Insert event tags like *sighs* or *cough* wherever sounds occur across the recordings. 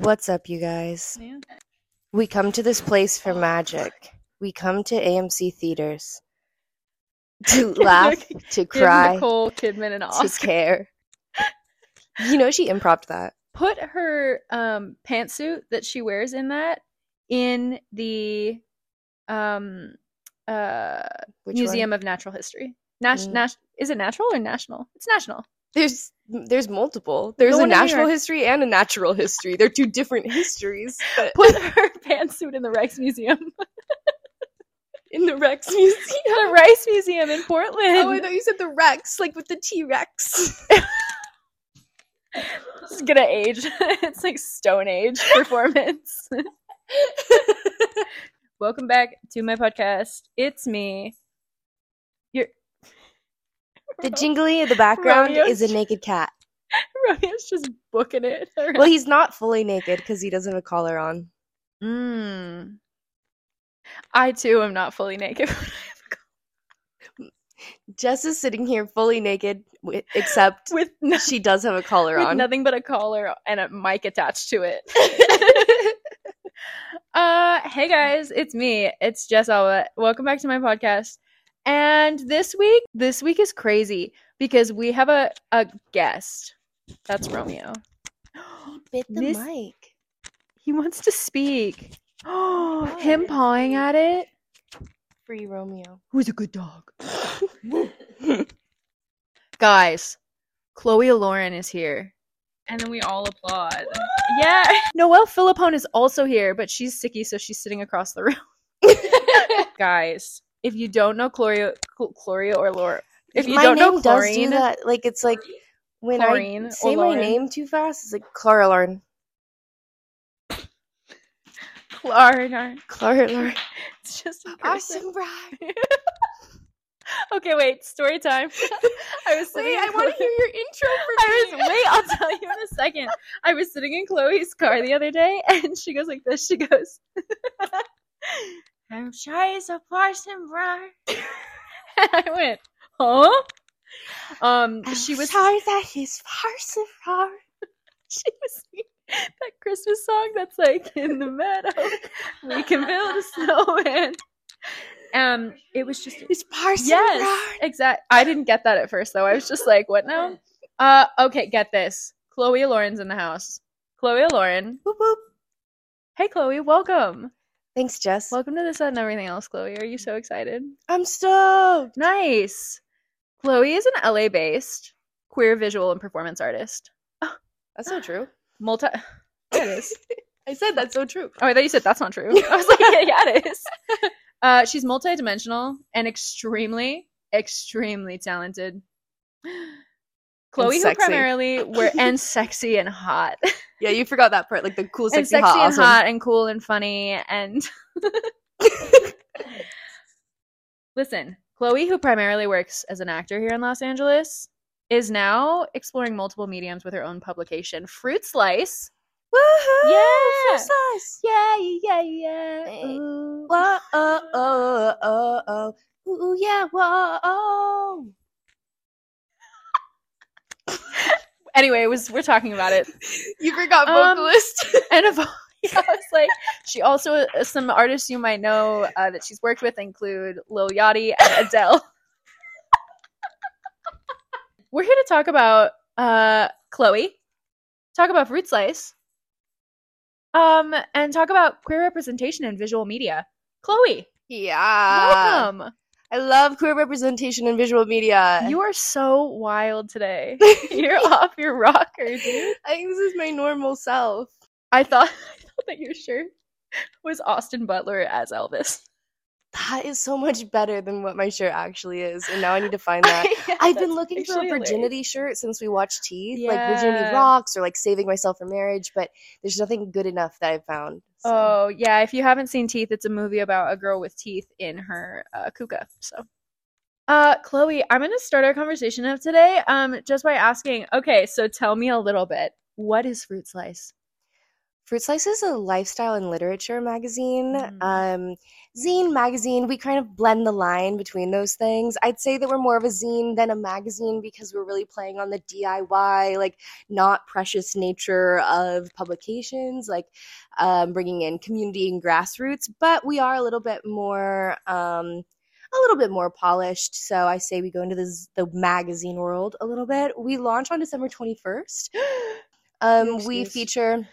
What's up, you guys? Yeah. We come to this place for magic. We come to AMC theaters *laughs* to laugh, to cry, Nicole Kidman an to care. You know, she improved that. Put her um, pantsuit that she wears in that in the um, uh, Museum one? of Natural History. Nas- Mm. Nas- is it natural or national? It's national. There's there's multiple. There's The a one in New national history and a natural history. They're two different histories. But Put her *laughs* pantsuit in the Rex Museum. *laughs* in the Rex *laughs* Museum. the Rice Museum in Portland. Oh, I thought you said the Rex, like with the T Rex. This is gonna age. it's like Stone Age performance. Welcome back to my podcast. It's me. You're the jingly in the background Romeo's- is a naked cat. *laughs* Romeo's just booking it. *laughs* Well, he's not fully naked because he doesn't have a collar on. mm. I too am not fully naked. *laughs* Jess is sitting here fully naked, except with, no- she does have a collar with on. nothing but a collar and a mic attached to it. uh, hey guys, it's me. It's Jess Alba. Welcome back to my podcast. And this week, this week is crazy because we have a a guest. That's Romeo. *gasps* Bit the This- mic. He wants to speak. Oh, *gasps* him pawing at it. Free Romeo. Who's a good dog? *laughs* Guys, Chloe Oloren is here. And then we all applaud. yeah. *laughs* Noelle Philippone is also here, but she's sicky, so she's sitting across the room. *laughs* Guys, if you don't know Chloria, Chloria or Laura, if you my don't name know does do that. Like it's like when Chlorine I say my Lauren. name too fast, it's like Clara Lauren. Clara, Clara Lauren. it's just person. Awesome, Brad. *laughs* Okay, wait, story time. *laughs* I was sitting Wait, I want to hear your intro for I was wait, I'll tell you in a second. *laughs* I was sitting in Chloe's car the other day and she goes like this. She goes I'm shy as a Parson Brown. and *laughs* I went, huh? Um she was sorry that he's farce far. she was singing that Christmas song that's like in the meadow. We can build a snowman. *laughs* Um it was just He's farce Yes, exact. I didn't get that at first though. I was just like, "What now?" Uh, okay, get this. Chloe Oloren's in the house. Chloe Oloren. Boop, boop. Hey, Chloe. Welcome. Thanks, Jess. Welcome to the this and everything else. Chloe, are you so excited? I'm stoked. Nice. Chloe is an LA-based queer visual and performance artist. That's so true. *gasps* Multi. *laughs* Yeah, it is. *laughs* I said that's so true. Oh, I thought you said that's not true. *laughs* I was like, yeah, yeah, it is. Uh, she's multidimensional and extremely, extremely talented. Chloe, who sexy. primarily were *laughs* and sexy and hot, Yeah, you forgot that part, like the cool, and sexy, sexy hot, and awesome. hot and cool and funny and. *laughs* Listen, Chloe, who primarily works as an actor here in Los Angeles, is now exploring multiple mediums with her own publication, Fruit Slice. Woohoo! Yeah. Fruit slice. Yeah, yeah, yeah. Eh, Ooh. Whoa, oh, oh, oh, oh. Ooh, yeah, whoa, oh. *laughs* Anyway, it was we're talking about it. You forgot Um, vocalist. *laughs* and of, yeah, I was like, she also uh, some artists you might know uh, that she's worked with include Lil Yachty and Adele. *laughs* We're here to talk about uh, Chloe, talk about Fruit Slice, um, and talk about queer representation in visual media. Chloe, yeah. welcome. I love queer representation in visual media. You are so wild today. *laughs* You're off your rocker, dude. I think this is my normal self. I thought, *laughs* I thought that your shirt was Austin Butler as Elvis. That is so much better than what my shirt actually is, and now I need to find *laughs* that. I've been looking for a actually hilarious. virginity shirt since we watched Teeth, like Virginity Rocks or like Saving Myself for Marriage, but there's nothing good enough that I've found. So. Oh yeah, if you haven't seen Teeth, it's a movie about a girl with teeth in her uh, kuka. So, uh, Chloe, I'm gonna start our conversation of today, um, just by asking. Okay, so tell me a little bit. What is fruit slice? Fruit Slice is a lifestyle and literature magazine. Mm. Um, zine magazine, we kind of blend the line between those things. I'd say that we're more of a zine than a magazine because we're really playing on the DIY, like not precious nature of publications, like um, bringing in community and grassroots. But we are a little bit more. Um, a little bit more polished, so I say we go into this, the magazine world a little bit. We launch on December twenty first. *gasps* Um, we feature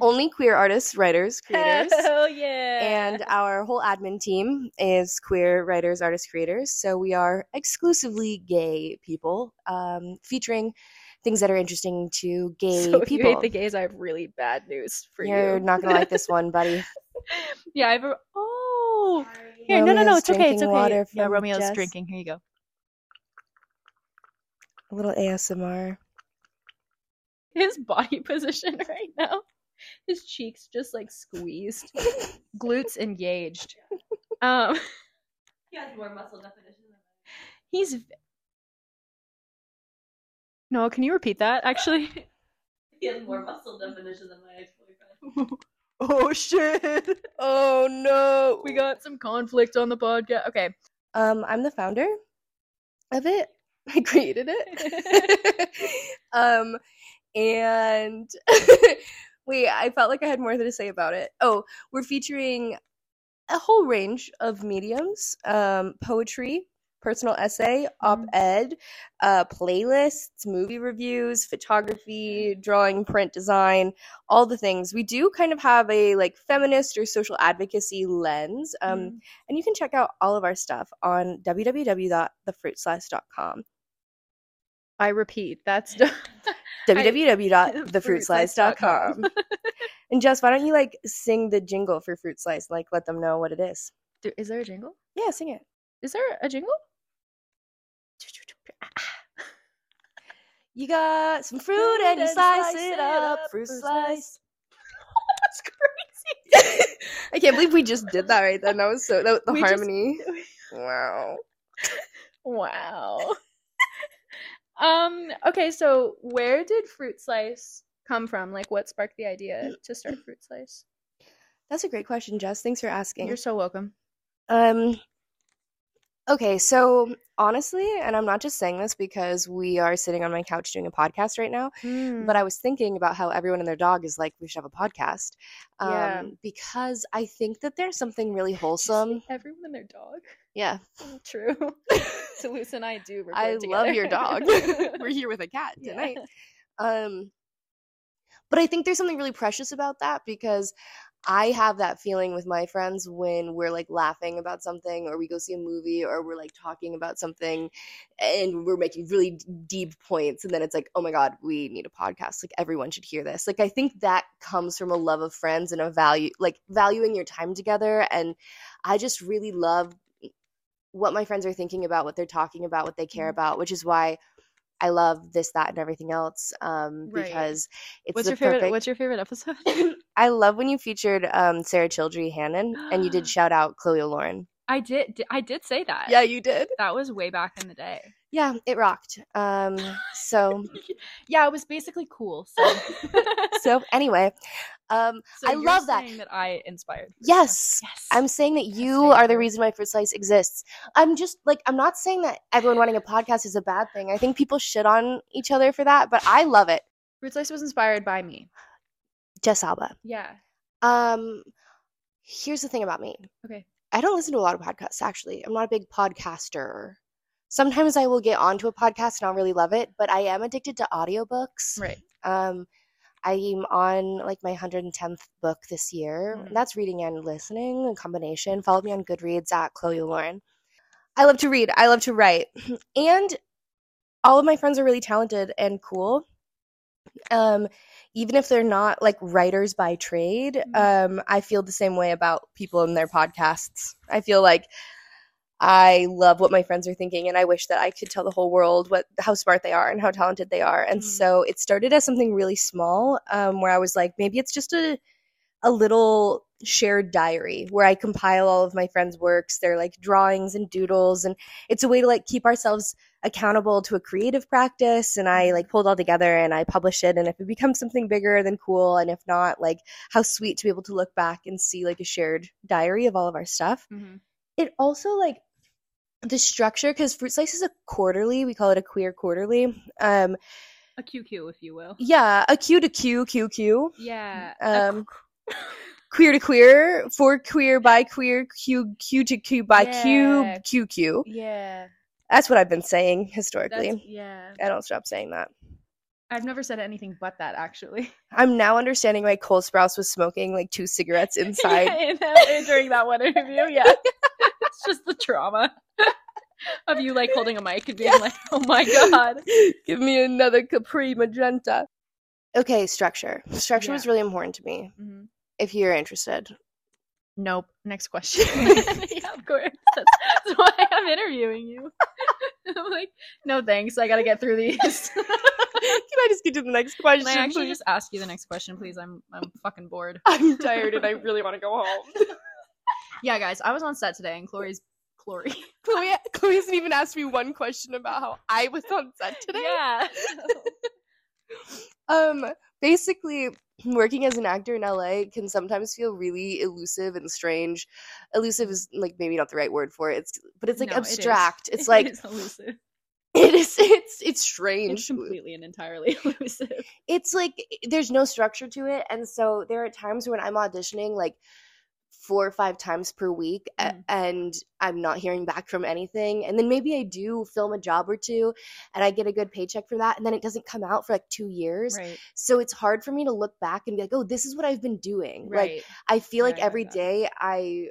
only queer artists, writers, *laughs* creators. Hell yeah. And our whole admin team is queer writers, artists, creators. So we are exclusively gay people, um, featuring things that are interesting to gay so if *laughs* you hate the gays, I have really bad news for You're you. not gonna like this *laughs* one, buddy. yeah, I have a. Oh, here, no, no, no, it's okay, it's okay. water yeah, Romeo's Jess. drinking. Here you go. A little ASMR. His body position right now, his cheeks just like squeezed, *laughs* glutes engaged. Um, He has more muscle definition than he's. v- No, can you repeat that? Actually. I. *laughs* He has more muscle definition than my ex-boyfriend. *laughs* oh shit! Oh no. We got some conflict on the podcast. Okay. Um, I'm the founder of it. I created it. um, and wait, I felt like I had more to say about it. Oh, we're featuring a whole range of mediums: um, poetry, personal essay, op-ed, uh, playlists, movie reviews, photography, drawing, print design, all the things. We do kind of have a like feminist or social advocacy lens. Um, Mm. and you can check out all of our stuff on www.thefruitslice.com. I repeat, that's *laughs* www.thefruitslice.com. *laughs* and Jess, why don't you like sing the jingle for Fruit Slice? Like, let them know what it is. Is there a jingle? Yeah, sing it. Is there a jingle? You got some fruit and you slice it up. Fruit slice. *laughs* That's crazy. *laughs* I can't believe we just did that right then. That was so that, the We just- harmony. Wow. wow. Um. Okay. So, where did Fruit Slice come from? Like, what sparked the idea to start Fruit Slice? That's a great question, Jess. Thanks for asking. You're so welcome. Um okay, so honestly, and I'm not just saying this because we are sitting on my couch doing a podcast right now, Mm. but I was thinking about how everyone and their dog is like we should have a podcast. Um Yeah. because I think that there's something really Did *laughs* you say wholesome. Everyone and their dog. Yeah. True. *laughs* so Luce and I do. I love your dog. *laughs* We're here with a cat Yeah. tonight. Um but I think there's something really precious about that because I have that feeling with my friends when we're like laughing about something or we go see a movie or we're like talking about something and we're making really d- deep points and then it's like oh my god we need a podcast like everyone should hear this like I think that comes from a love of friends and a value like valuing your time together and I just really love what my friends are thinking about what they're talking about what they care Mhm. about which is why I love this that and everything else um Right. because it's What's the your favorite? perfect What's your favorite episode? *laughs* I love when you featured um, Sarah Childry Hannon and you did *gasps* shout out Chloe Oloren. I did. I did say that. Yeah, you did. That was way back in the day. Yeah, it rocked. Um, *laughs* so, *laughs* yeah, it was basically cool. So, *laughs* so anyway, um, So I love that. saying that I inspired. Yes, Yes. I'm saying that you Yes, are the reason why Fruit Slice exists. I'm just like I'm not saying that everyone running a podcast is a bad thing. I think people shit on each other for that, but I love it. Fruit Slice was inspired by me. Jess Alba. Yeah. Um, here's the thing about me. Okay. I don't listen to a lot of podcasts actually. I'm not a big podcaster. Sometimes I will get onto a podcast and I'll really love it, but I am addicted to audiobooks. Right. Um I'm on like my 110th book this year. Mm. That's reading and listening, a combination. Follow me on Goodreads at Chloe Oloren. I love to read. I love to write. *clears throat* And all of my friends are really talented and cool. Um, even if they're not like writers by trade, um, I feel the same way about people in their podcasts. I feel like I love what my friends are thinking, and I wish that I could tell the whole world what how smart they are and how talented they are. And Mhm. so it started as something really small, um, where I was like, maybe it's just a a little shared diary where I compile all of my friends' works. They're like drawings and doodles, and it's a way to like keep ourselves accountable to a creative practice and I like pulled all together and I publish it and if it becomes something bigger then cool and if not like how sweet to be able to look back and see like a shared diary of all of our stuff. Mm-hmm. It also like the structure because Fruit Slice is a quarterly, we call it a queer quarterly. Um A QQ, if you will. yeah, a Q to Q Q Q. Yeah. Um *laughs* queer to queer, for queer by queer, Q Q to Q by Yeah. Q Q Q. yeah. That's what I've been saying That's, historically. yeah. I don't stop saying that. I've never said anything but that actually. *laughs* I'm now understanding why Cole Sprouse was smoking like two cigarettes *laughs* inside. in LA during that one interview. Yeah. It's just the trauma *laughs* of you like holding a mic and being like, oh my god. *laughs* Give me another Capri Magenta. Okay, structure. Structure was really important to me. Mhm. If you're interested, Nope. Next question. *laughs* yeah, of course. That's, that's why I'm interviewing you. I'm like, no thanks. I gotta get through these. can I just get to the next question? Can I actually please? just ask you the next question, please? I'm I'm fucking bored. I'm tired and I really want to go home. Yeah, guys, I was on set today and Chloe's Chloe. *laughs* Chloe, Chloe hasn't even asked me one question about how I was on set today. Yeah. *laughs* Um, basically, working as an actor in LA can sometimes feel really elusive and strange. Elusive is like maybe not the right word for it. It's but it's like No, it is. abstract. It's *laughs* like it's elusive. it is. It's it's strange. It's completely and entirely elusive. it's like there's no structure to it and so there are times when i'm auditioning like four or five times per week Mm. and i'm not hearing back from anything and then maybe i do film a job or two and i get a good paycheck for that and then it doesn't come out for like two years Right. so it's hard for me to look back and be like oh this is what i've been doing like i feel like I every that. day i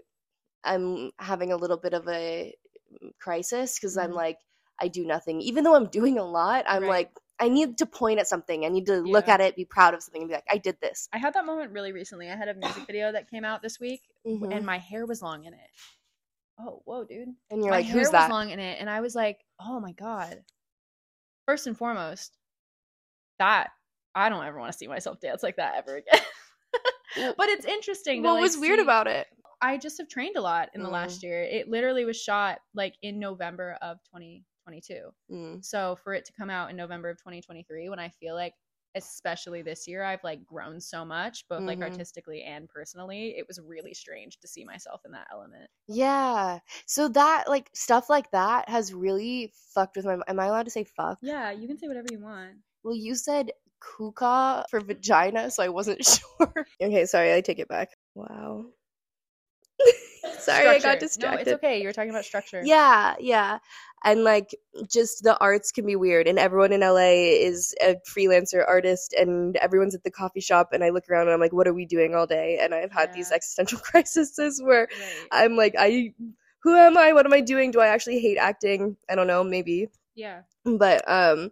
i'm having a little bit of a crisis because i'm Mhm. like i do nothing even though i'm doing a lot i'm Right. like i need to point at something i need to look at it be proud of something and be like i did this I had that moment really recently. I had a music video that came out this week Mhm. and my hair was long in it. Oh, whoa, dude. and you're my like hair who's was that long in it and I was like, "Oh my god." First and foremost, that I don't ever want to see myself dance like that ever again. *laughs* but it's interesting. what like, was weird see- about it I just have trained a lot in the Mm. last year. It literally was shot like in November of 2022. Mm. So for it to come out in November of 2023 when I feel like especially this year I've like grown so much both like Mhm. artistically and personally, it was really strange to see myself in that element. yeah so that like stuff like that has really fucked with my am i allowed to say fuck Yeah, you can say whatever you want. well you said kuka for vagina so i wasn't *laughs* sure okay sorry i take it back wow *laughs* sorry i got distracted No, it's okay. You were talking about structure. Yeah, yeah. And like just the arts can be weird and everyone in LA is a freelancer artist and everyone's at the coffee shop and I look around and I'm like what are we doing all day? And I've had these existential *laughs* crises where Right. I'm like I who am I? What am I doing? Do I actually hate acting? I don't know, maybe. Yeah. But um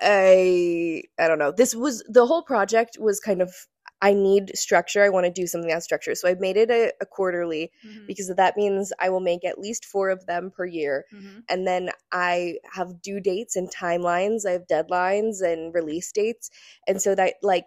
I I don't know. This was the whole project was kind of I need structure. I want to do something that's structure. So I made it a, a quarterly Mhm. because that means I will make at least four of them per year. Mhm. And then I have due dates and timelines. I have deadlines and release dates. And so that, like,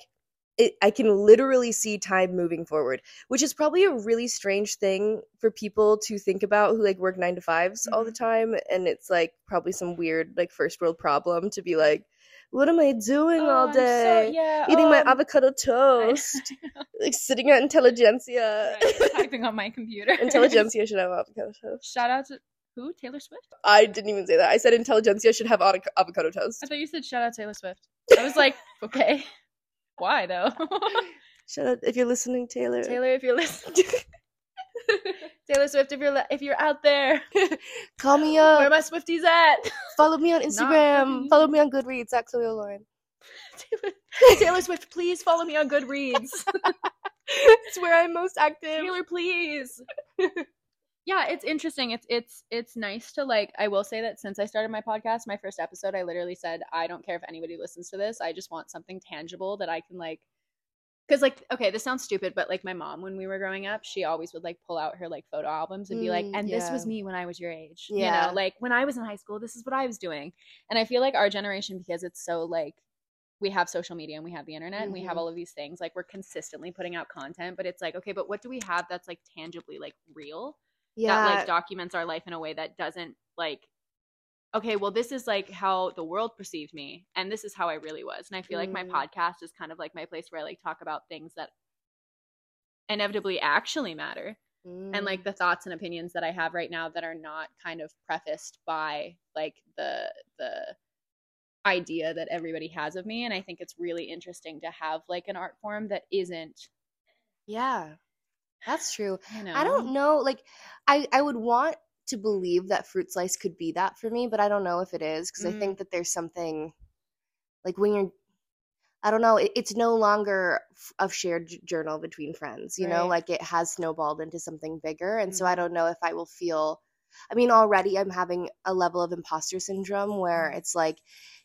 it, I can literally see time moving forward, which is probably a really strange thing for people to think about who like work nine to 5s all the time. And it's like probably some weird, like, first world problem to be like, what am I doing Oh, all I'm so- day? yeah. Eating my um, avocado *laughs* toast, like sitting at Intelligentsia. right, typing on my computer. *laughs* Intelligentsia should have avocado toast. Shout out to who? Taylor Swift? I didn't even say that. I said Intelligentsia should have avocado toast. I thought you said shout out Taylor Swift. I was like, *laughs* okay. Why though? Shout out if you're listening, Taylor. Taylor, if you're listening, Taylor Swift, if you're if you're out there, *laughs* Call me up. where are my Swifties at? *laughs* Follow me on Instagram. Follow me on Goodreads at Chloe Oloren. Taylor, *laughs* Taylor Swift, please follow me on Goodreads. it's where I'm most active. Taylor, please. yeah, it's interesting. It's it's it's nice to like. I will say that since I started my podcast, my first episode, I literally said, I don't care if anybody listens to this. I just want something tangible that I can like. Because like, okay, this sounds stupid, but like my mom, when we were growing up, she always would like pull out her like photo albums and be like, Mm, and this was me when I was your age. Yeah. You know, like when I was in high school, this is what I was doing. And I feel like our generation, because it's so like we have social media and we have the internet and we have Mhm. all of these things like we're consistently putting out content but it's like okay but what do we have that's like tangibly like real Yeah. that like documents our life in a way that doesn't like okay, well, this is like how the world perceived me, and this is how I really was. And I feel like my Mm. podcast is kind of like my place where I like talk about things that inevitably actually matter and Mm. like the thoughts and opinions that I have right now that are not kind of prefaced by like the the idea that everybody has of me and I think it's really interesting to have like an art form that isn't yeah, that's true. you know I don't know. Like, I I would want to believe that fruit slice could be that for me, but I don't know if it is because I Mm. think that there's something like when you're. I don't know. It, it's no longer a shared journal between friends. You know, like it has snowballed into something bigger, and so I Mhm. don't know if I will feel. I mean, already I'm having a level of imposter syndrome where Mhm. it's like,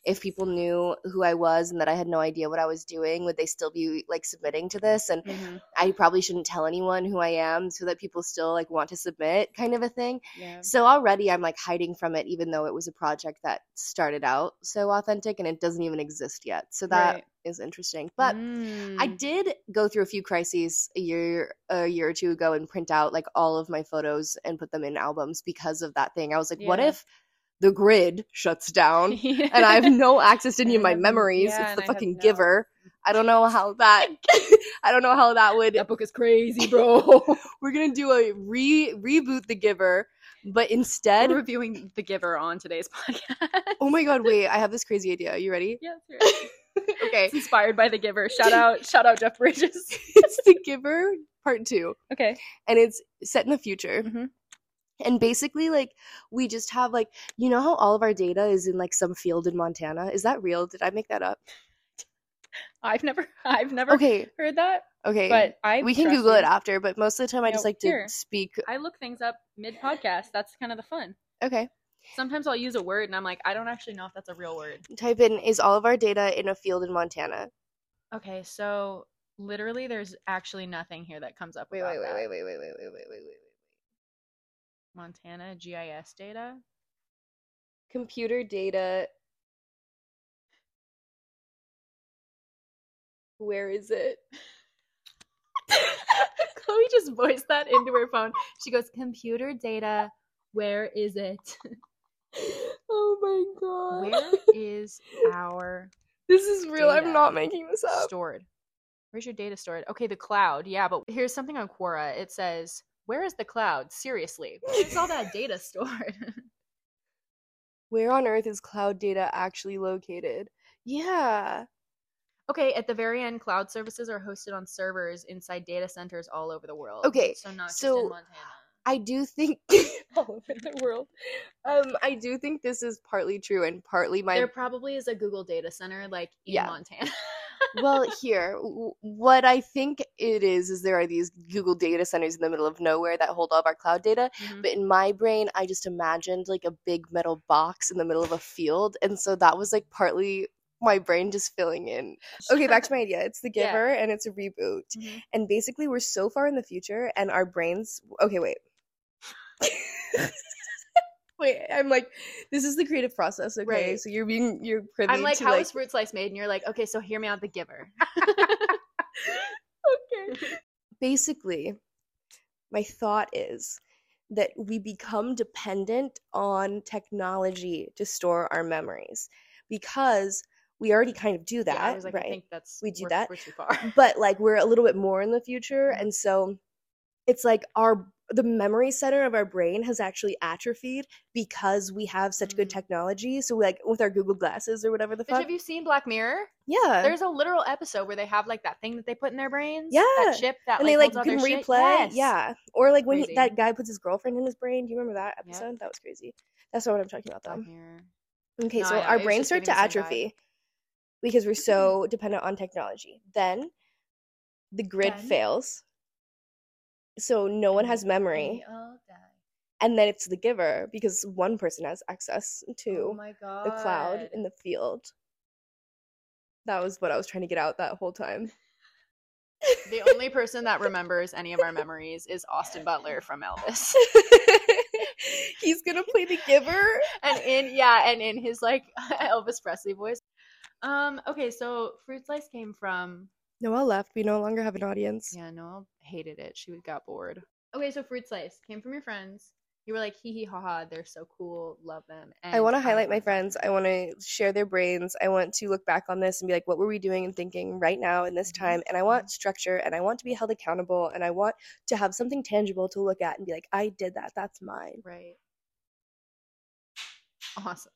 if people knew who I was and that I had no idea what I was doing, would they still be like submitting to this? And Mhm. I probably shouldn't tell anyone who I am so that people still like want to submit kind of a thing. yeah So already I'm like hiding from it even though it was a project that started out so authentic and it doesn't even exist yet. So that is interesting. But I Mm. did go through a few crises a year a year or two ago and print out like all of my photos and put them in albums because of that thing. I was like, what if the grid shuts down *laughs* and I have no access to *laughs* any of my memories? yeah, it's the I fucking no- giver. I don't know how that *laughs* I don't know how that would that book is crazy bro we're gonna do a re reboot the giver but instead we're reviewing the giver on today's podcast oh my god wait i have this crazy idea Are you ready yeah it's right. *laughs* okay. It's inspired by the giver. Shout out shout out jeff bridges. *laughs* It's the giver part two. Okay. And it's set in the future. Mhm. and basically like we just have like you know how all of our data is in like some field in montana? Is that real? Did i make that up? *laughs* I've never i've never okay. heard that okay. but i we can google you. it after but most of the time i No, just like to here. speak i look things up mid podcast that's kind of the fun. Okay sometimes i'll use a word and i'm like i don't actually know if that's a real word. Type in is all of our data in a field in montana? Okay so literally there's actually nothing here that comes up wait about wait wait that. wait wait wait wait wait wait wait wait. Montana gis data? Computer data. Where is it? *laughs* Chloe just voiced that into her phone. She goes computer data where is it *laughs* *laughs* oh my god. Where is our *laughs* this is real. I'm not making this up. stored? Where's your data stored? Okay the cloud. Yeah but here's something on quora. It says where is the cloud? Seriously where's all that data *laughs* stored? Where on earth is cloud data actually located? Yeah. Okay at the very end cloud services are hosted on servers inside data centers all over the world. Okay, so not just so in montana i do think *laughs* all over the world um i do think this is partly true and partly my there probably is a google data center like in Yeah. montana well *laughs* here what i think it is is there are these google data centers in the middle of nowhere that hold all of our cloud data Mhm. but in my brain i just imagined like a big metal box in the middle of a field and so that was like partly my brain just filling in okay back to my idea it's the Yeah. giver and it's a reboot Mhm. and basically we're so far in the future and our brains okay wait *laughs* wait i'm like this is the creative process okay Right. so you're being you're privy i'm like to how like is fruit slice made and you're like okay so hear me out the giver *laughs* okay. Basically, my thought is that we become dependent on technology to store our memories because we already kind of do that, yeah, i was like right? i think that's We do we're, that. we're too far but like we're a little bit more in the future Mhm. and so it's like our the memory center of our brain has actually atrophied because we have such good Mm. technology. So like with our google glasses or whatever the Bitch, fuck. have you seen black mirror? Yeah. There's a literal episode where they have like that thing that they put in their brains? Yeah. that chip that and they like holds all can replay? Yes. yeah. Or like when he, that guy puts his girlfriend in his brain. Do you remember that Yep. episode? That was crazy. That's not what i'm talking about black though. Mirror. Okay No, so our brains start to giving the same vibe. atrophy because we're *laughs* so dependent on technology. Then the grid fails so no one has memory. We all die. and then it's the giver because one person has access oh to my god the cloud in the field. That was what i was trying to get out that whole time. The only person that remembers any of our memories is austin butler from elvis. *laughs* He's gonna play the giver? And in yeah and in his like *laughs* elvis presley voice. Um okay so fruit slice came from noelle left we no longer have an audience yeah noel hated it she got bored okay so fruit slice came from your friends You were like, hee hee ha ha, they're so cool, love them. And I want to highlight my friends. I want to share their brains. I want to look back on this and be like, what were we doing and thinking right now in this Mhm. time? And I want structure and I want to be held accountable and I want to have something tangible to look at and be like, I did that. That's mine. Right. Awesome.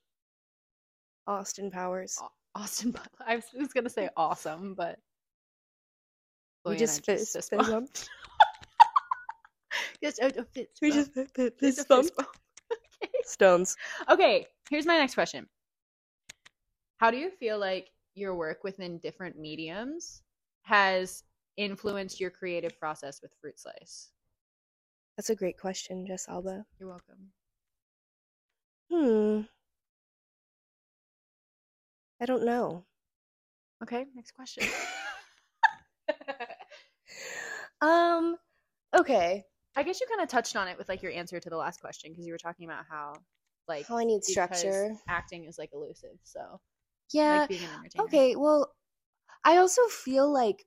Austin Powers. Austin. *laughs* I was- was gonna say awesome, but we just fist, fist bumped. bumped. *laughs* Just fist We bump. just fi- fi- Just a fist fist bumped. bump. *laughs* Stones. Okay, here's my next question. How do you feel like your work within different mediums has influenced your creative process with Fruit Slice? That's a great question, Jess Alba. You're welcome. Hmm. I don't know. Okay, next question. *laughs* Um. Okay. I guess you kind of touched on it with like your answer to the last question because you were talking about how like How I need structure. acting is like elusive. So Yeah. like. Okay, well, I also feel like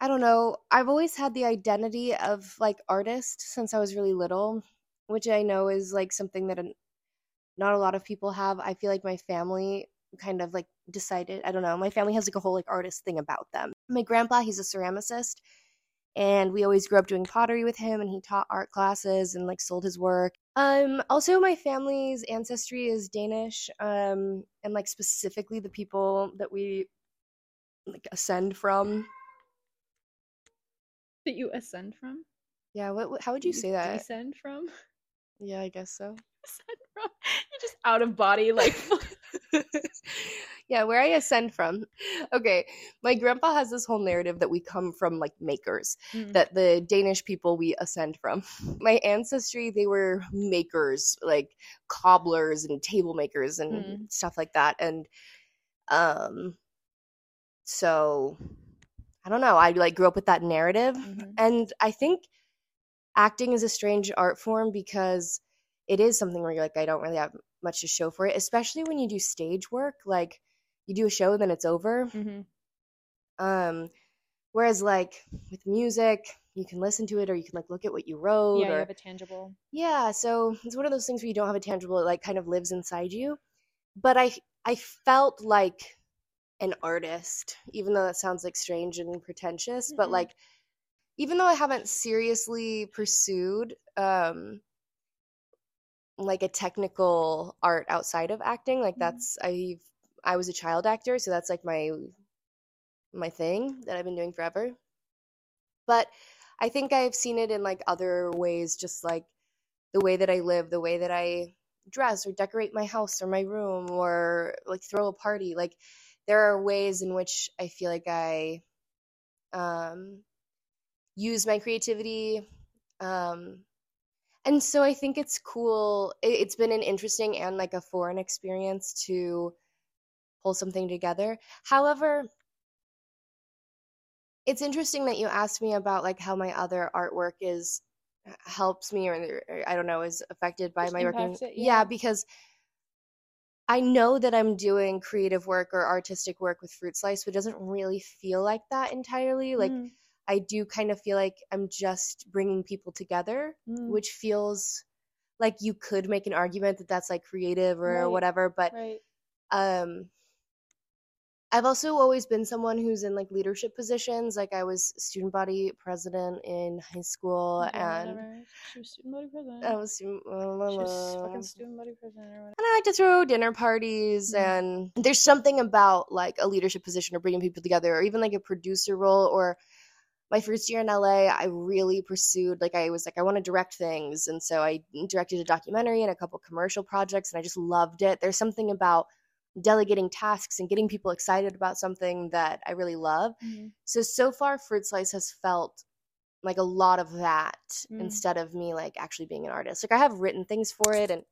I don't know. I've always had the identity of like artist since I was really little, which I know is like something that not a lot of people have. I feel like my family kind of like decided, I don't know, my family has like a whole like artist thing about them. My grandpa, he's a ceramicist, and we always grew up doing pottery with him and he taught art classes and like sold his work. Um also my family's ancestry is Danish um and like specifically the people that we like ascend from. that you ascend from. Yeah, what, how would you say that? Descend from. Yeah, I guess so. *laughs* Ascend from. You're just out of body, like *laughs* *laughs* yeah, where I ascend from. Okay, my grandpa has this whole narrative that we come from like makers, Mm. that the Danish people we ascend from. *laughs* My ancestry, they were makers, like cobblers and table makers and Mm. stuff like that. And um so I don't know, I like grew up with that narrative. Mhm. And I think acting is a strange art form because it is something where you're like, I don't really have much to show for it, especially when you do stage work. Like you do a show, then it's over. Mhm. Um, whereas like with music, you can listen to it or you can like look at what you wrote Yeah, you have a tangible. yeah. So it's one of those things where you don't have a tangible, it like kind of lives inside you. But I I felt like an artist, even though that sounds like strange and pretentious, but Mm-mm. like even though I haven't seriously pursued um like a technical art outside of acting, like Mhm. that's I I was a child actor, so that's like my my thing that I've been doing forever. But I think I've seen it in like other ways, just like the way that I live, the way that I dress or decorate my house or my room or like throw a party. Like there are ways in which I feel like I um use my creativity um and so I think it's cool. It, it's been an interesting and like a foreign experience to pull something together. However, it's interesting that you asked me about like how my other artwork is helps me or, or I don't know is affected by Just my it, yeah, yeah. because I know that I'm doing creative work or artistic work with Fruit Slice, but it doesn't really feel like that entirely. Like Mm, I do kind of feel like I'm just bringing people together, mm, which feels like you could make an argument that that's like creative or Right, whatever, but right. um I've also always been someone who's in like leadership positions. Like I was student body president in high school Okay, and whatever. She was student body president. I was student, She was fucking student body president or whatever. and I like to throw dinner parties Mhm. and there's something about like a leadership position or bringing people together or even like a producer role or my first year in LA I really pursued like I was like I want to direct things and so I directed a documentary and a couple commercial projects and I just loved it. There's something about delegating tasks and getting people excited about something that I really love. Mhm. So so far Fruit Slice has felt like a lot of that Mm. instead of me like actually being an artist. Like I have written things for it and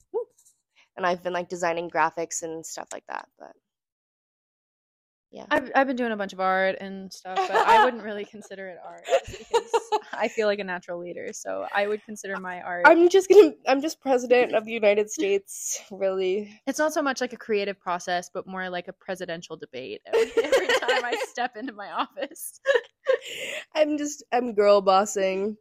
and I've been like designing graphics and stuff like that. But yeah. I've I've been doing a bunch of art and stuff, but I wouldn't *laughs* really consider it art because *laughs* I feel like a natural leader. So I would consider my art. I'm just gonna I'm just president of the United States, really. it's not so much like a creative process, but more like a presidential debate every, every time I step into my office. *laughs* I'm just I'm girl bossing.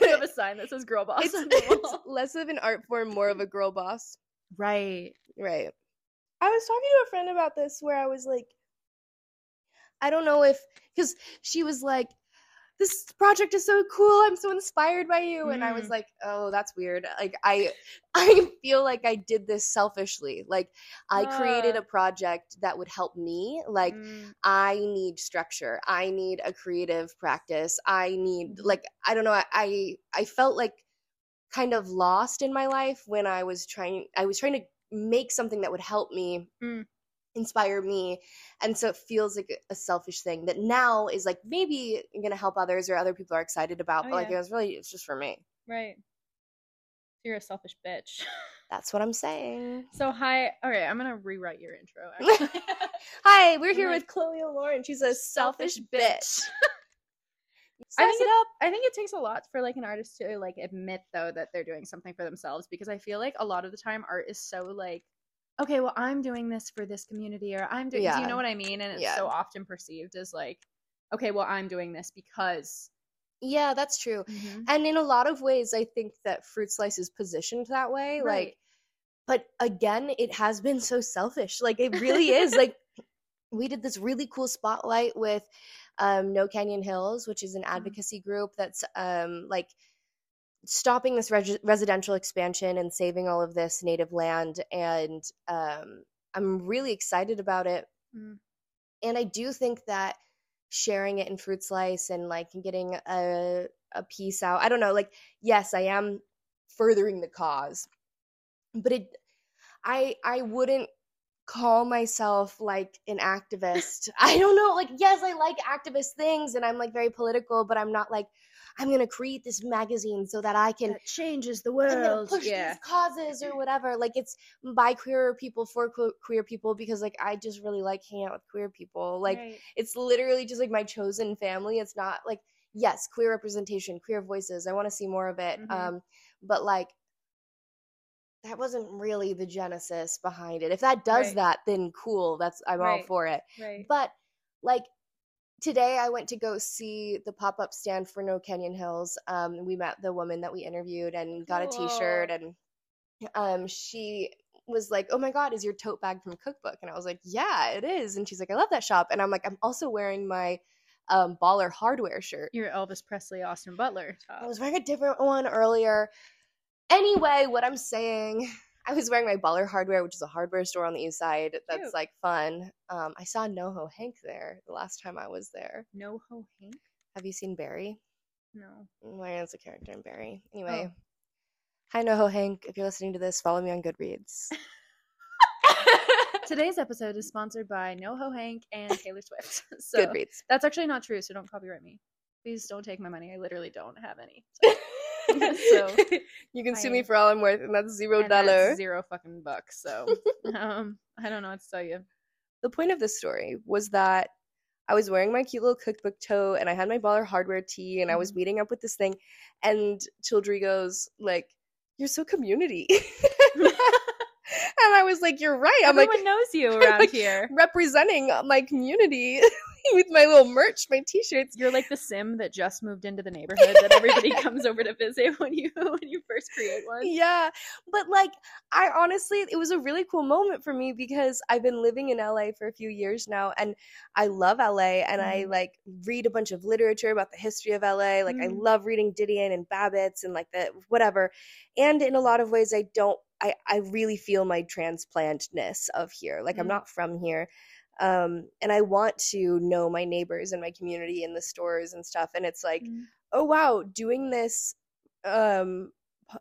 you have a sign that says girl boss it's, it's less of an art form, more of a girl boss. Right. Right. I was talking to a friend about this where I was like, I don't know if, because she was like, this project is so cool. I'm so inspired by you. And I was Mm. like, oh, that's weird. Like, I, *laughs* I feel like I did this selfishly. Like, I created Ah. a project that would help me. Like, Mm, I need structure. I need a creative practice. I need Mhm. like I don't know. I, I I felt like kind of lost in my life when I was trying. I was trying to make something that would help me, Mm. inspire me, and so it feels like a- selfish thing that now is like maybe to help others or other people are excited about. Oh, but like yeah. it was really it's just for me. right. You're a selfish bitch. *laughs* That's what I'm saying. So hi. Okay, I'm gonna rewrite your intro. *laughs* Actually. Hi, we're I'm here like, with Chloe Oloren. She's a selfish, bitch. *laughs* I think it it- up. I think it takes a lot for like an artist to like admit though that they're doing something for themselves because I feel like a lot of the time art is so like okay, well I'm doing this for this community or I'm doing do you know what I mean? And it's Yeah. so often perceived as like okay, well I'm doing this because Yeah, that's true. Mm-hmm. And in a lot of ways, I think that Fruit Slice is positioned that way. Right. Like, but again, it has been so selfish. Like, it really is. Like, we did this really cool spotlight with um, No Canyon Hills, which is an advocacy group that's um, like stopping this residential expansion and saving all of this native land. And um, I'm really excited about it. Mm. And I do think that sharing it in fruit slice and like getting a a piece out. I don't know, like yes, I am furthering the cause. But it I I wouldn't call myself like an activist. *laughs* I don't know, like yes, I like activist things and I'm like very political, but I'm not like I'm going to create this magazine so that I can that changes the world. push Yeah. these causes or whatever. Like it's by queer people for que- queer people because like I just really like hanging out with queer people. Like Right. it's literally just like my chosen family. It's not like yes, queer representation, queer voices. I want to see more of it. Mhm. Um, but like that wasn't really the genesis behind it. If that does Right. that, then cool. That's I'm all for it. right. But like today, I went to go see the pop up stand for No Canyon Hills. Um, we met the woman that we interviewed and got a T-shirt, and um, she was like, "Oh my God, is your tote bag from Cookbook?" And I was like, "Yeah, it is." And she's like, "I love that shop." And I'm like, "I'm also wearing my um, Baller Hardware shirt." Your Elvis Presley, Austin Butler top. I was wearing a different one earlier. Anyway, what I'm saying, I was wearing my Baller Hardware, which is a hardware store on the east side. That's Cute. like fun. Um, I saw NoHo Hank there the last time I was there. NoHo Hank? Have you seen Barry? No. Ryan's a character in Barry. Oh. Anyway, hi NoHo Hank. If you're listening to this, follow me on Goodreads. *laughs* *laughs* Today's episode is sponsored by NoHo Hank and Taylor Swift. *laughs* So Goodreads. that's actually not true, so don't copyright me. Please don't take my money. I literally don't have any. So- *laughs* *laughs* you can sue I- me for all I'm worth, and that's zero dollar. Zero fucking bucks. So *laughs* um I don't know what to tell you. the point of this story was that I was wearing my cute little cookbook tote and I had my baller hardware tee and I was Mhm. meeting up with this thing and Childry goes like, You're so community. and I was like, You're right. I'm Everyone like knows you around like, here. representing my community *laughs* with my little merch, my t-shirts. You're like the sim that just moved into the neighborhood that everybody *laughs* comes over to visit when you when you first create one. Yeah. But like I honestly it was a really cool moment for me because I've been living in LA for a few years now and I love LA and I Mhm. like read a bunch of literature about the history of LA. Like I Mhm. love reading Didion and Babitz and like the whatever. And in a lot of ways I don't I, I really feel my transplantness of here. Like I'm Mm. not from here. Um, and I want to know my neighbors and my community in the stores and stuff. And it's like, Mhm. oh wow, doing this um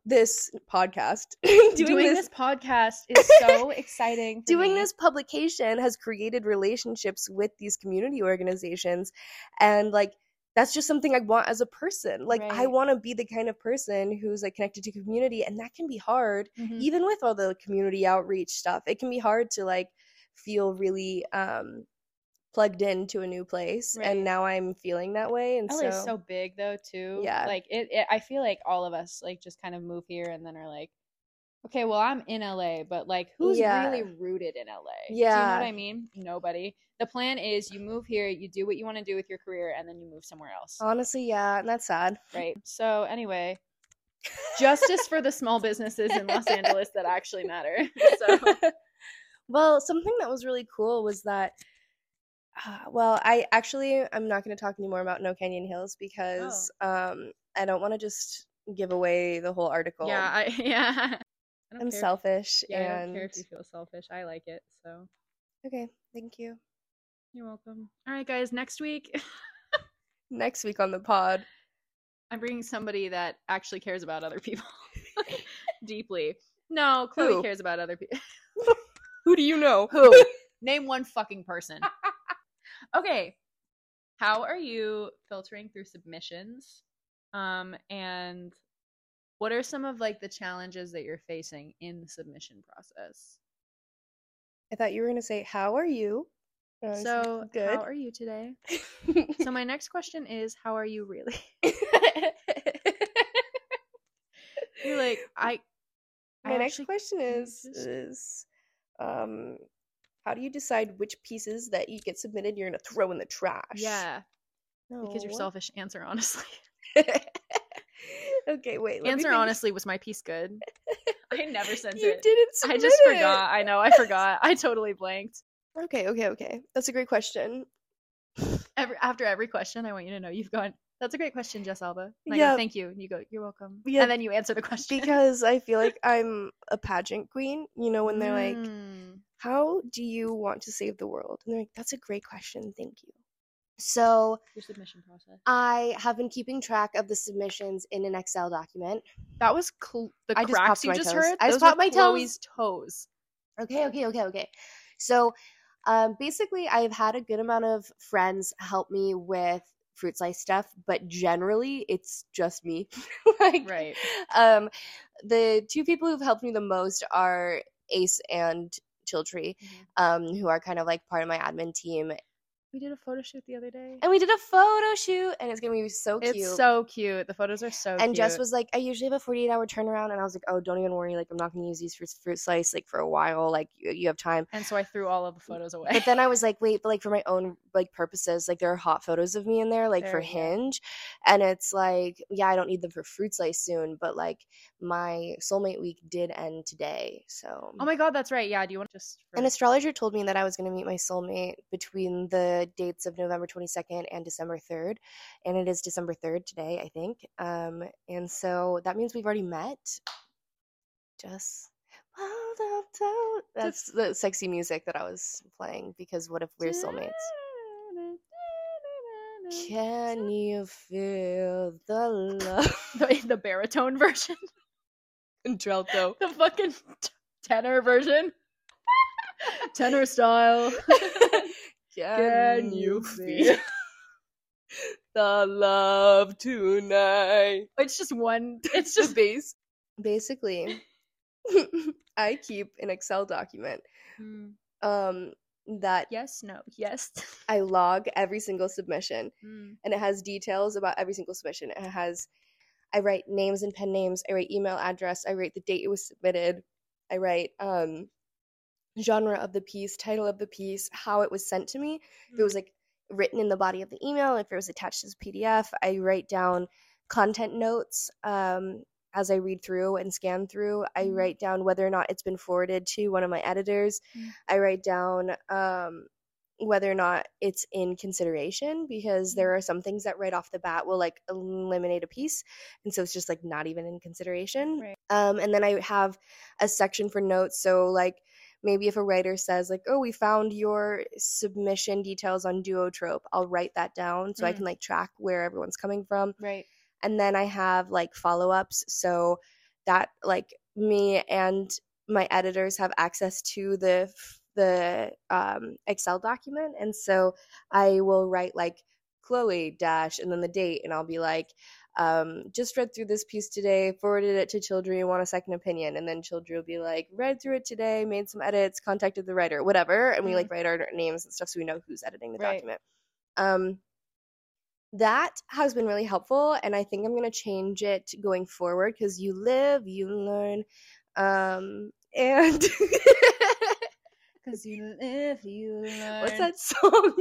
this podcast *laughs* doing, Doing, this, this, podcast *laughs* is so exciting. doing me. this publication has created relationships with these community organizations and like that's just something I want as a person. Like I want to be the kind of person who's like connected to community and that can be hard Mhm. even with all the community outreach stuff. It can be hard to like feel really um plugged into a new place Right. and now I'm feeling that way and LA so, is so big though too. Yeah. Like it, it I feel like all of us like just kind of move here and then are like, okay, well I'm in LA, but like who's Yeah. really rooted in LA? Yeah. Do you know what I mean? Nobody. The plan is you move here, you do what you want to do with your career, and then you move somewhere else. honestly yeah, and that's sad. Right. So anyway, justice for the small businesses in Los Angeles that actually matter. *laughs* So *laughs* well, something that was really cool was that. Uh, well, I actually I'm not going to talk anymore about No Canyon Hills because um I don't want to just give away the whole article. yeah, I *laughs* yeah. I I'm care. selfish Yeah, I don't and care if you feel selfish. I like it. So okay, thank you. you're welcome. All right, guys. Next week, *laughs* Next week on the pod, I'm bringing somebody that actually cares about other people *laughs* deeply. No, Chloe Who? cares about other people. Who do you know? Who? *laughs* Name one fucking person. *laughs* okay. How are you filtering through submissions? Um, and what are some of like the challenges that you're facing in the submission process? I thought you were going to say, "How are you?" And I was like, So, good. how are you today? *laughs* So, my next question is, how are you really? You're like, I. I My next question is is um how do you decide which pieces that you get submitted you're gonna throw in the trash? Yeah, because you're selfish. Answer honestly. *laughs* okay, wait. let Answer honestly. Was my piece good? *laughs* I never sent You it. didn't. I just it. forgot. I know. I forgot. I totally blanked. Okay, okay, okay. That's a great question. Every after every question, I want you to know you've gone. That's a great question, Jess Alba. I Yeah. thank you. And you go, you're welcome. Yeah, And then you answer the question. Because I feel like *laughs* I'm a pageant queen. You know, when they're like, Mm. "How do you want to save the world?" and they're like, "That's a great question. Thank you." So your submission process. I have been keeping track of the submissions in an Excel document. That was cl- the I just cracks popped you just toes. heard. I just popped my toes. Chloe's toes. Okay, okay, okay, okay. So, um, basically, I've had a good amount of friends help me with fruit slice stuff, but generally, it's just me. *laughs* like, Right. Um, the two people who've helped me the most are Ace and Childry, Mhm. um, who are kind of like part of my admin team. We did a photo shoot the other day. And we did a photo shoot, and it's gonna be so cute. It's so cute. The photos are so and cute. Jess was like, I usually have a 48 hour turnaround. And I was like, oh, don't even worry. Like, I'm not going to use these for fruit slice, like, for a while. Like, you, you have time. and so I threw all of the photos away. But then I was *laughs* like, wait, but like, for my own, like, purposes, like, there are hot photos of me in there, like, for There go. Hinge. And it's like, yeah, I don't need them for fruit slice soon. But like, my soulmate week did end today. So. oh my god, that's right. Yeah. Do you want to just? For- An astrologer told me that I was going to meet my soulmate between the dates of November 22nd and December 3rd. And it is December 3rd today, I think. Um, and so that means we've already met. Just. That's the sexy music that I was playing because what if we're soulmates? Can *laughs* you feel the love? *laughs* the, the baritone version, Contralto. the fucking tenor version, *laughs* tenor style. Can you feel *laughs* the love tonight? It's just one. *laughs* It's just *laughs* base. Basically, I keep an Excel document Mm, um, that yes, no, yes. I log every single submission, Mm, and it has details about every single submission. It has, I write names and pen names. I write email address. I write the date it was submitted. I write um, genre of the piece, title of the piece, how it was sent to me. If it was like written in the body of the email, if it was attached as a PDF, I write down content notes um, as I read through and scan through. I Mhm. write down whether or not it's been forwarded to one of my editors. Mm. I write down um, whether or not it's in consideration because there are some things that right off the bat will like eliminate a piece and so it's just like not even in consideration Right. um, and then i have a section for notes so like maybe if a writer says like oh we found your submission details on duotrope i'll write that down so i Mm. can like track where everyone's coming from right. and then i have like follow-ups so that like me and my editors have access to the the um, excel document and so i will write like chloe dash and then the date and i'll be like um, just read through this piece today forwarded it to Childry want a second opinion and then Childry will be like read through it today made some edits contacted the writer whatever and we Mhm. like write our names and stuff so we know who's editing the Right. document um, that has been really helpful and i think i'm going to change it going forward because you live you learn um and *laughs* Because *laughs* you live, you learn. what's that song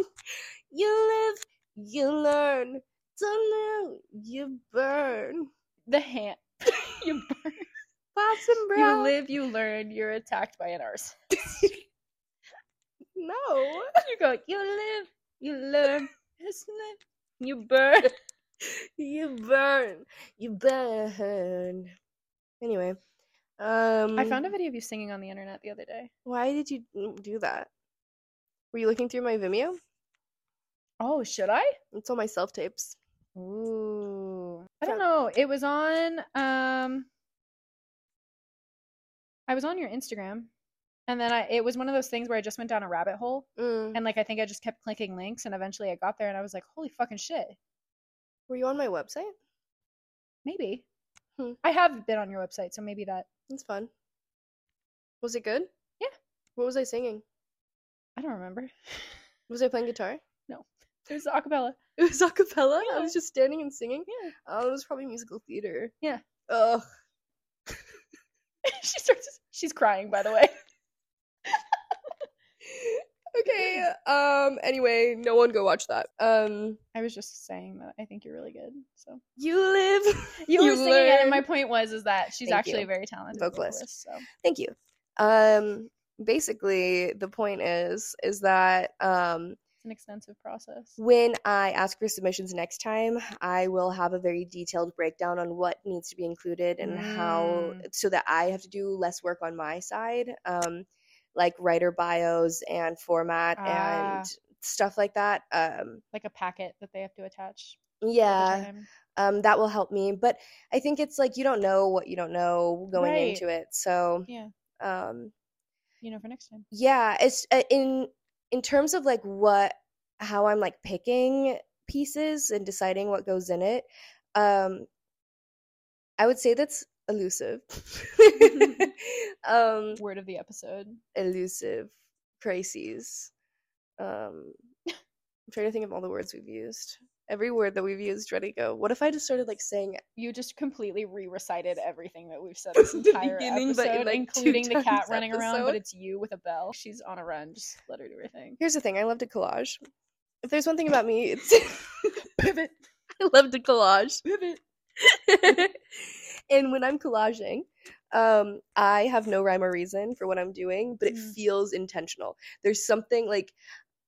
you live you learn don't you burn The hand. *laughs* you burn. Pots and You live, you learn, you're attacked by an arse. *laughs* No. You go, you live, you learn, isn't it? You burn. *laughs* You burn. You burn. Anyway, um, I found a video of you singing on the internet the other day. Why did you do that? Were you looking through my Vimeo? Oh, should I? It's all my self tapes. Ooh. I don't know. It was on um I was on your Instagram. And then I it was one of those things where I just went down a rabbit hole Mm. and like I think I just kept clicking links and eventually I got there and I was like, "Holy fucking shit." Were you on my website? Maybe. Hmm. I have been on your website, so maybe that That's fun. Was it good? Yeah. What was I singing? I don't remember. *laughs* Was I playing guitar? No. It was acapella. *laughs* It was a cappella. I was just standing and singing. Yeah. Oh, it was probably musical theater. Yeah. Ugh. *laughs* she starts she's crying by the way. *laughs* okay. Um. Anyway, no one go watch that. Um. I was just saying that I think you're really good. So You live. you, were You singing it, and my point was is that she's Thank actually you. a very talented Vocalist. vocalist. so Thank you. Um. Basically, the point is is that um an extensive process. when I ask for submissions next time, I will have a very detailed breakdown on what needs to be included and how, Mm. so that I have to do less work on my side, um, like writer bios and format Ah. and stuff like that. Um, Like a packet that they have to attach. yeah, um, that will help me. But I think it's like you don't know what you don't know going Right. into it. So, Yeah. um, You know for next time. yeah it's uh, in in terms of like what how i'm like picking pieces and deciding what goes in it um i would say that's elusive. *laughs* *laughs* Um Word of the episode. elusive crises. Um i'm trying to think of all the words we've used every word that we've used ready go what if i just started like saying You just completely re-recited everything that we've said *laughs* this The entire beginning, but in, episode, like, including the cat running around. But it's you with a bell. She's on a run. Just let her do her thing. here's the thing i love to collage if there's one thing about me *laughs* it's *laughs* Pivot. i love to collage Pivot. and when I'm collaging, um, I have no rhyme or reason for what I'm doing, but it Mm. feels intentional. There's something like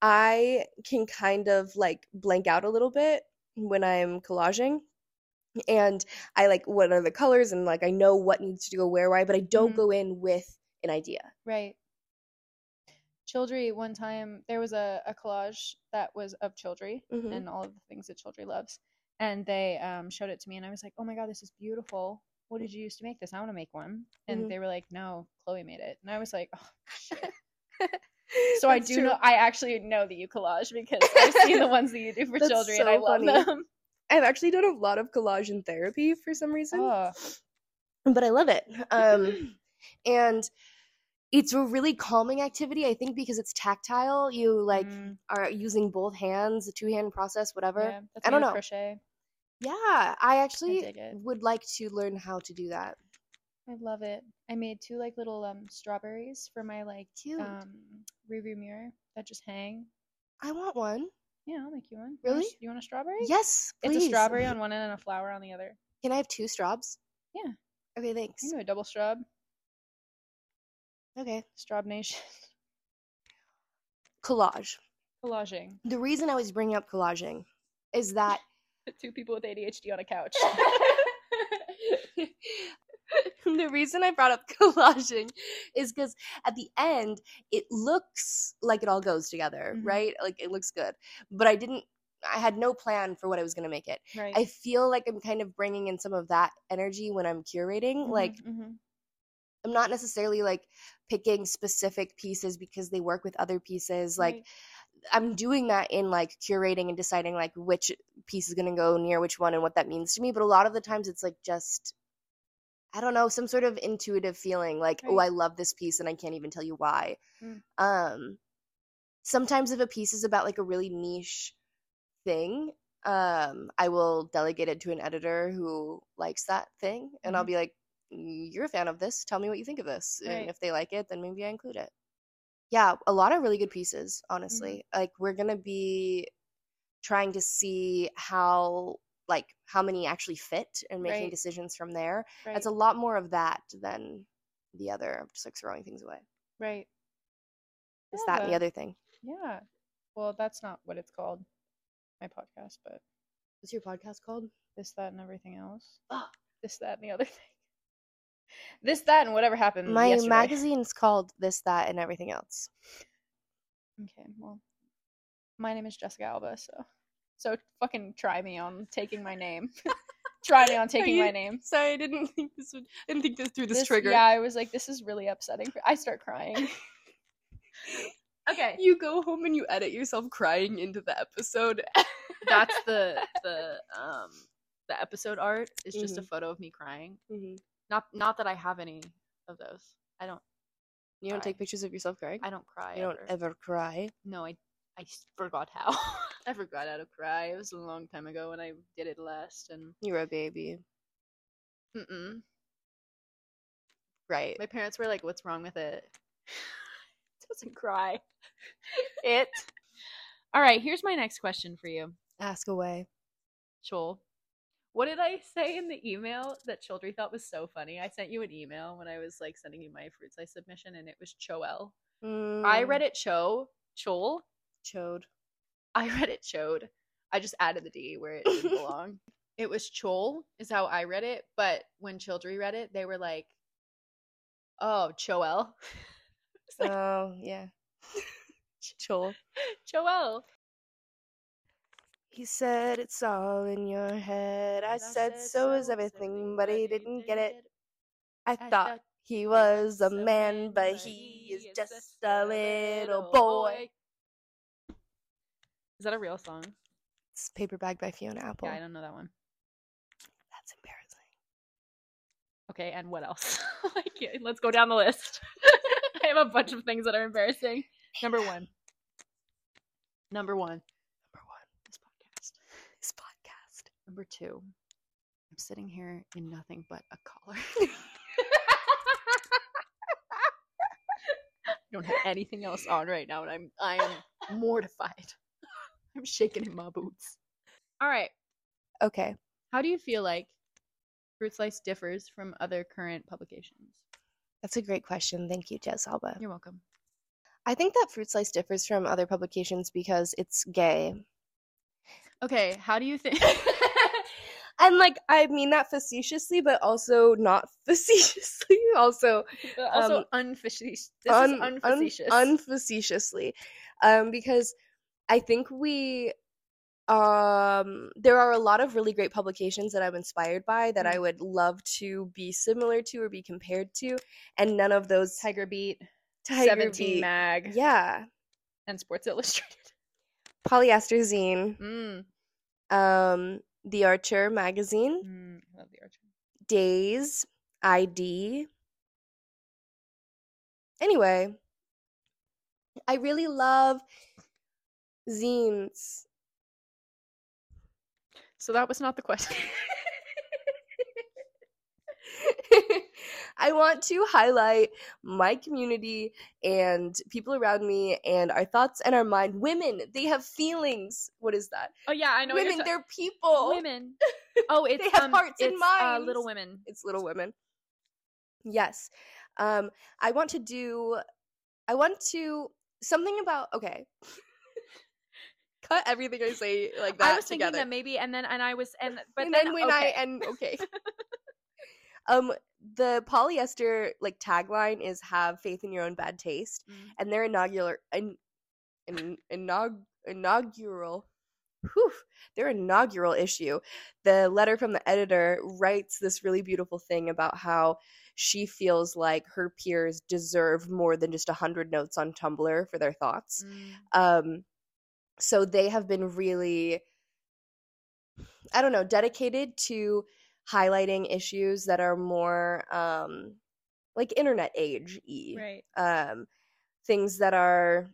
I can kind of like blank out a little bit when I'm collaging. And I like what are the colors and like I know what needs to go where why, but I don't Mhm. go in with an idea. Right. Childry, one time there was a, a collage that was of Childry Mhm. and all of the things that Childry loves. And they um, showed it to me, and I was like, oh my God, this is beautiful. What did you use to make this? I want to make one. And Mhm. they were like, no, Chloe made it. And I was like, oh, *laughs* shit. So I do true. know, I actually know that you collage because I've seen the ones that you do *laughs* for That's Childry, and I love funny. them. I've actually done a lot of collage in therapy for some reason. Oh, but I love it. Um, *clears throat* and it's a really calming activity. I think because it's tactile. You like mm, are using both hands, a two hand process, whatever. yeah, I don't know. Crochet. Yeah, I actually it. would like to learn how to do that. I love it. I made two like little um strawberries for my like Cute. um rearview mirror that just hang. I want one. Yeah, I'll make you one. You want a Really? You want a strawberry? Yes, please. It's a strawberry on one end and a flower on the other. Can I have two straws? Yeah. Okay, thanks. You know, a double straw. Okay. Straw nation. Collage. Collaging. The reason I was bringing up collaging is that *laughs* Two people with ADHD on a couch. *laughs* *laughs* *laughs* the reason I brought up *laughs* collaging is because at the end it looks like it all goes together, Mhm. right? Like it looks good, but I didn't. I had no plan for what I was gonna make it. right. I feel like I'm kind of bringing in some of that energy when I'm curating. Mhm, Like mhm. I'm not necessarily like picking specific pieces because they work with other pieces. Like Right. I'm doing that in like curating and deciding like which piece is gonna go near which one and what that means to me. But a lot of the times it's like just I don't know, some sort of intuitive feeling like, oh, I love this piece and I can't even tell you why. Mm. Um sometimes if a piece is about like a really niche thing, um, I will delegate it to an editor who likes that thing and I'll Mhm. be like, You're a fan of this, tell me what you think of this. Right. And if they like it, then maybe I include it yeah, a lot of really good pieces, Mm-hmm. honestly. Like we're gonna be trying to see how like how many actually fit and making Right. decisions from there. Right. It's a lot more of that than the other of just like throwing things away. right. It's Yeah, that and the other thing. Yeah. Well, that's not what it's called. My podcast, but What's your podcast called? this, that, and everything else. This, that, and the other thing. *laughs* This, that, and whatever happened. My yesterday. magazine's called This, That, and Everything Else. Okay, well, my name is Jessica Alba, so so fucking try me on taking my name. *laughs* try me on taking my name. Sorry, I didn't *laughs* think this would. I didn't think this through this, This- trigger. Yeah, I was like, this is really upsetting. I start crying. *laughs* okay, You go home and you edit yourself crying into the episode. that's the the um the episode art is just a Mhm. photo of me crying. Mhm. Not not that I have any of those. I don't You don't Cry. take pictures of yourself crying. I don't cry. you don't ever. ever cry. No, I I forgot how. I forgot how to cry. It was a long time ago when I did it last, and You're a baby, mm-mm. right? my parents were like, "What's wrong with it?" It *laughs* doesn't cry. *laughs* it. All right. Here's my next question for you, Ask away. Chol. What did I say in the email that Childry thought was so funny? I sent you an email when I was like sending you my Fruitslice submission, and it was Choel. I Mm, read it Cho Chol. Chode. *laughs* I read it chode. I just added the D where it didn't *laughs* belong. It was chol is how I read it, but when Childry read it, they were like, "Oh, Choel." *laughs* Like, Oh yeah. Chol. Choel. He said it's all in your head. I said so is everything, but he didn't get it. I thought he was a man, but he is just a little boy. Is that a real song? It's Paper Bag by Fiona Apple. Yeah, I don't know that one. That's embarrassing. Okay, and what else? *laughs* let's go down the list. *laughs* I have a bunch of things that are embarrassing. Number one. Number one. Number one, This podcast. this podcast. Number two. I'm sitting here in nothing but a collar. *laughs* I don't have anything else on right now, and I'm I am mortified. I'm shaking in my boots. All right. Okay. How do you feel like Fruit Slice differs from other current publications? That's a great question. Thank you, Jess Alba. You're welcome. I think that Fruit Slice differs from other publications because it's gay. Okay, how do you think? *laughs* And like I mean that facetiously, but also not *laughs* facetiously. Also also Um, unfacetious. This un- is un- unfacetious. unfacetiously. Um, because I think we um there are a lot of really great publications that I'm inspired by that I Mm. would love to be similar to or be compared to, and none of those Tiger Beat, Tiger 17 Beat- Mag, Yeah. and Sports Illustrated. *laughs* Polyester Zine, Mm. um, The Archer magazine, Mm, I love the Archer. Dazed, ID. Anyway, I really love zines. So that was not the question. *laughs* I want to highlight my community and people around me and our thoughts and our mind. Women, they have feelings. What is that? oh yeah, I know. Women, ta- they're people. women. *laughs* Oh, it's they have um, hearts and it's, Uh, Little. Women. It's Little Women. Yes. Um, I want to do. I want to something about. Okay. Cut everything I say like that I was thinking that maybe, and then and I was, and *laughs* but and then, then when okay. I and *laughs* okay. um, the polyester like tagline is "Have faith in your own bad taste," Mm. and their inaugural in, in, inaug, inaugural. Whew, their inaugural issue, the letter from the editor writes this really beautiful thing about how she feels like her peers deserve more than just a hundred notes on Tumblr for their thoughts. Mm. Um, so they have been really, I don't know, dedicated to highlighting issues that are more um, like internet age e right. Um, things that are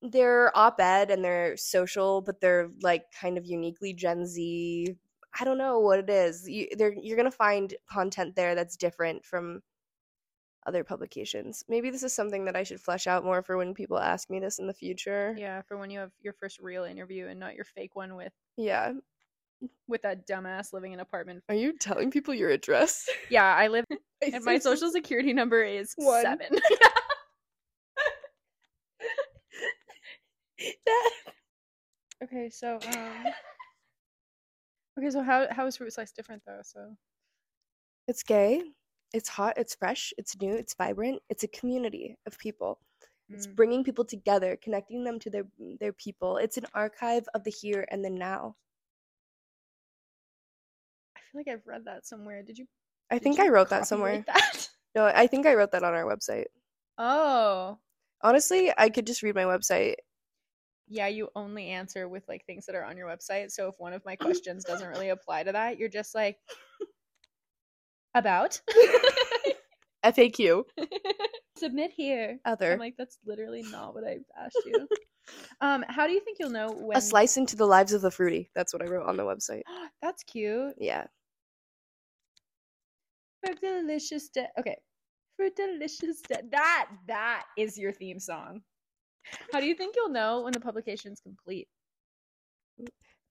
they're op-ed and they're social, but they're like kind of uniquely Gen Z. I don't know what it is. You, they're, you're gonna find content there that's different from other publications. Maybe this is something that I should flesh out more for when people ask me this in the future. Yeah, for when you have your first real interview and not your fake one with Yeah. with that dumbass living in an apartment. Are you telling people your address? *laughs* Yeah, I live *laughs* and my social security number is One. seven. *laughs* That- okay, so um Okay, so how how is fruit slice different though? So It's gay. It's hot. It's fresh. It's new. It's vibrant. It's a community of people. It's Mm. bringing people together, connecting them to their their people. It's an archive of the here and the now. I feel like I've read that somewhere. Did you I did think you I wrote that somewhere. That? *laughs* No, I think I wrote that on our website. Oh. Honestly, I could just read my website. Yeah, you only answer with like things that are on your website. So if one of my questions doesn't really apply to that, you're just like about *laughs* FAQ. *laughs* submit here. Other. I'm like, that's literally not what I've asked you. *laughs* um, how do you think you'll know when A slice into the lives of the fruity. That's what I wrote on the website. *gasps* That's cute. Yeah. Fruit delicious day. Okay. Fruit delicious day. That that is your theme song. How do you think you'll know when the publication's complete?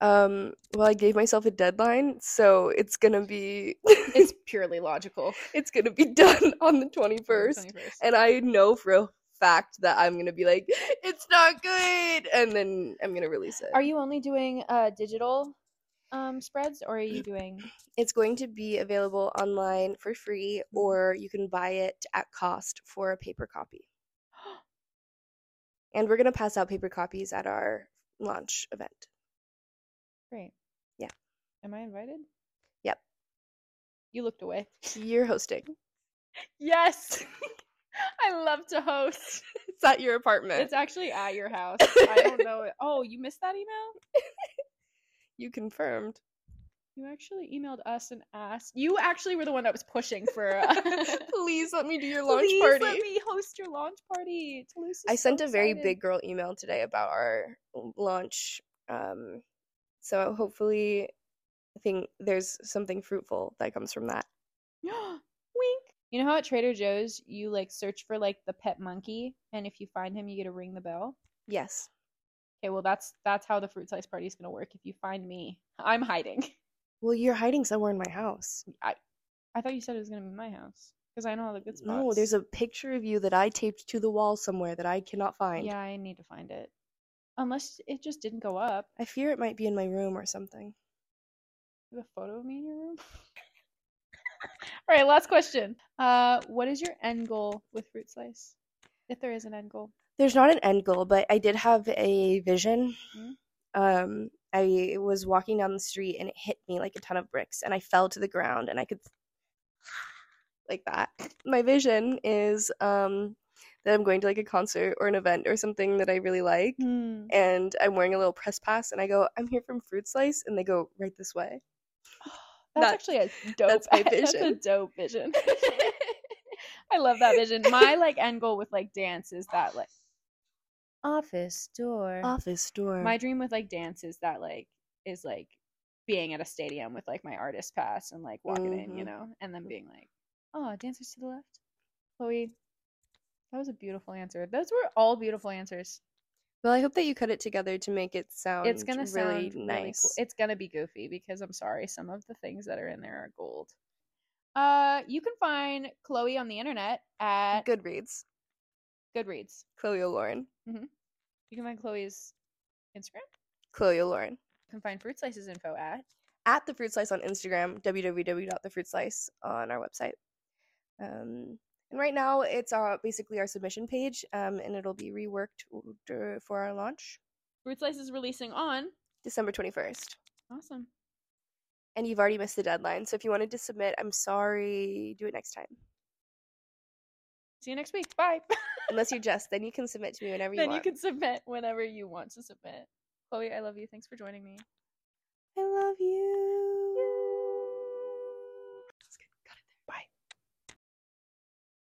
Um, well, I gave myself a deadline, so it's gonna be It's *laughs* purely logical. it's gonna be *laughs* done on the 21st. 21st. And I know for a fact that I'm gonna be like, it's not good, and then I'm gonna release it. Are you only doing uh digital um spreads or are you doing *clears throat* It's going to be available online for free, Mm-hmm. or you can buy it at cost for a paper copy. *gasps* And we're gonna pass out paper copies at our launch event. Great. Yeah. Am I invited? Yep. You looked away. You're hosting. *laughs* Yes. *laughs* I love to host. It's at your apartment. It's actually at your house. *laughs* I don't know. it- Oh, you missed that email? you confirmed. You actually emailed us and asked. You actually were the one that was pushing for. Uh, Please let me do your launch Please party. let me host your launch party. Toulouse I sent so a very big girl email today about our launch. Um, so hopefully, I think there's something fruitful that comes from that. *gasps* Wink. You know how at Trader Joe's you like search for like the pet monkey, and if you find him, you get to ring the bell. Yes. Okay, well that's that's how the fruit slice party is gonna work. If you find me, I'm hiding. *laughs* Well, you're hiding somewhere in my house. I I thought you said it was gonna be my house because I know all the good spots. No, there's a picture of you that I taped to the wall somewhere that I cannot find. Yeah, I need to find it. Unless it just didn't go up. I fear it might be in my room or something. You have a photo of me in your room? *laughs* All right, last question. Uh, what is your end goal with Fruit Slice? If there is an end goal. There's not an end goal, but I did have a vision. Mhm. Um, I was walking down the street and it hit me like a ton of bricks, and I fell to the ground, and I could *sighs* like that. My vision is um that I'm going to like a concert or an event or something that I really like, and I'm wearing a little press pass, and I go, "I'm here from Fruit Slice," and they go right this way. *gasps* That's That- actually a dope. that's my *laughs* That's a vision. dope vision. *laughs* *laughs* I love that vision. My like end goal with like dance is that like office door. Office door. My dream with like dance is that like is like being at a stadium with like my artist pass and like walking in, you Mhm. know, and then being like, oh, dancers to the left. Chloe, that was a beautiful answer. Those were all beautiful answers. well, I hope that you cut it together to make it sound it's gonna really sound nice. really cool. It's gonna be goofy because I'm sorry, some of the things that are in there are gold. Uh, you can find Chloe on the internet at Goodreads. Goodreads. Chloe Oloren. You can find Chloe's Instagram. Chloe Oloren. You can find Fruit Slices info at At the Fruit Slice on Instagram, www.thefruitslice on our website. Um, and right now, it's our basically our submission page, um, and it'll be reworked for our launch Fruit Slice is releasing on. December 21st. Awesome. And you've already missed the deadline, so if you wanted to submit, I'm sorry. Do it next time. See you next week. Bye. *laughs* Unless you're Jess, then you can submit to me whenever you then want. you can submit whenever you want to submit. Chloe, I love you. Thanks for joining me. I love you.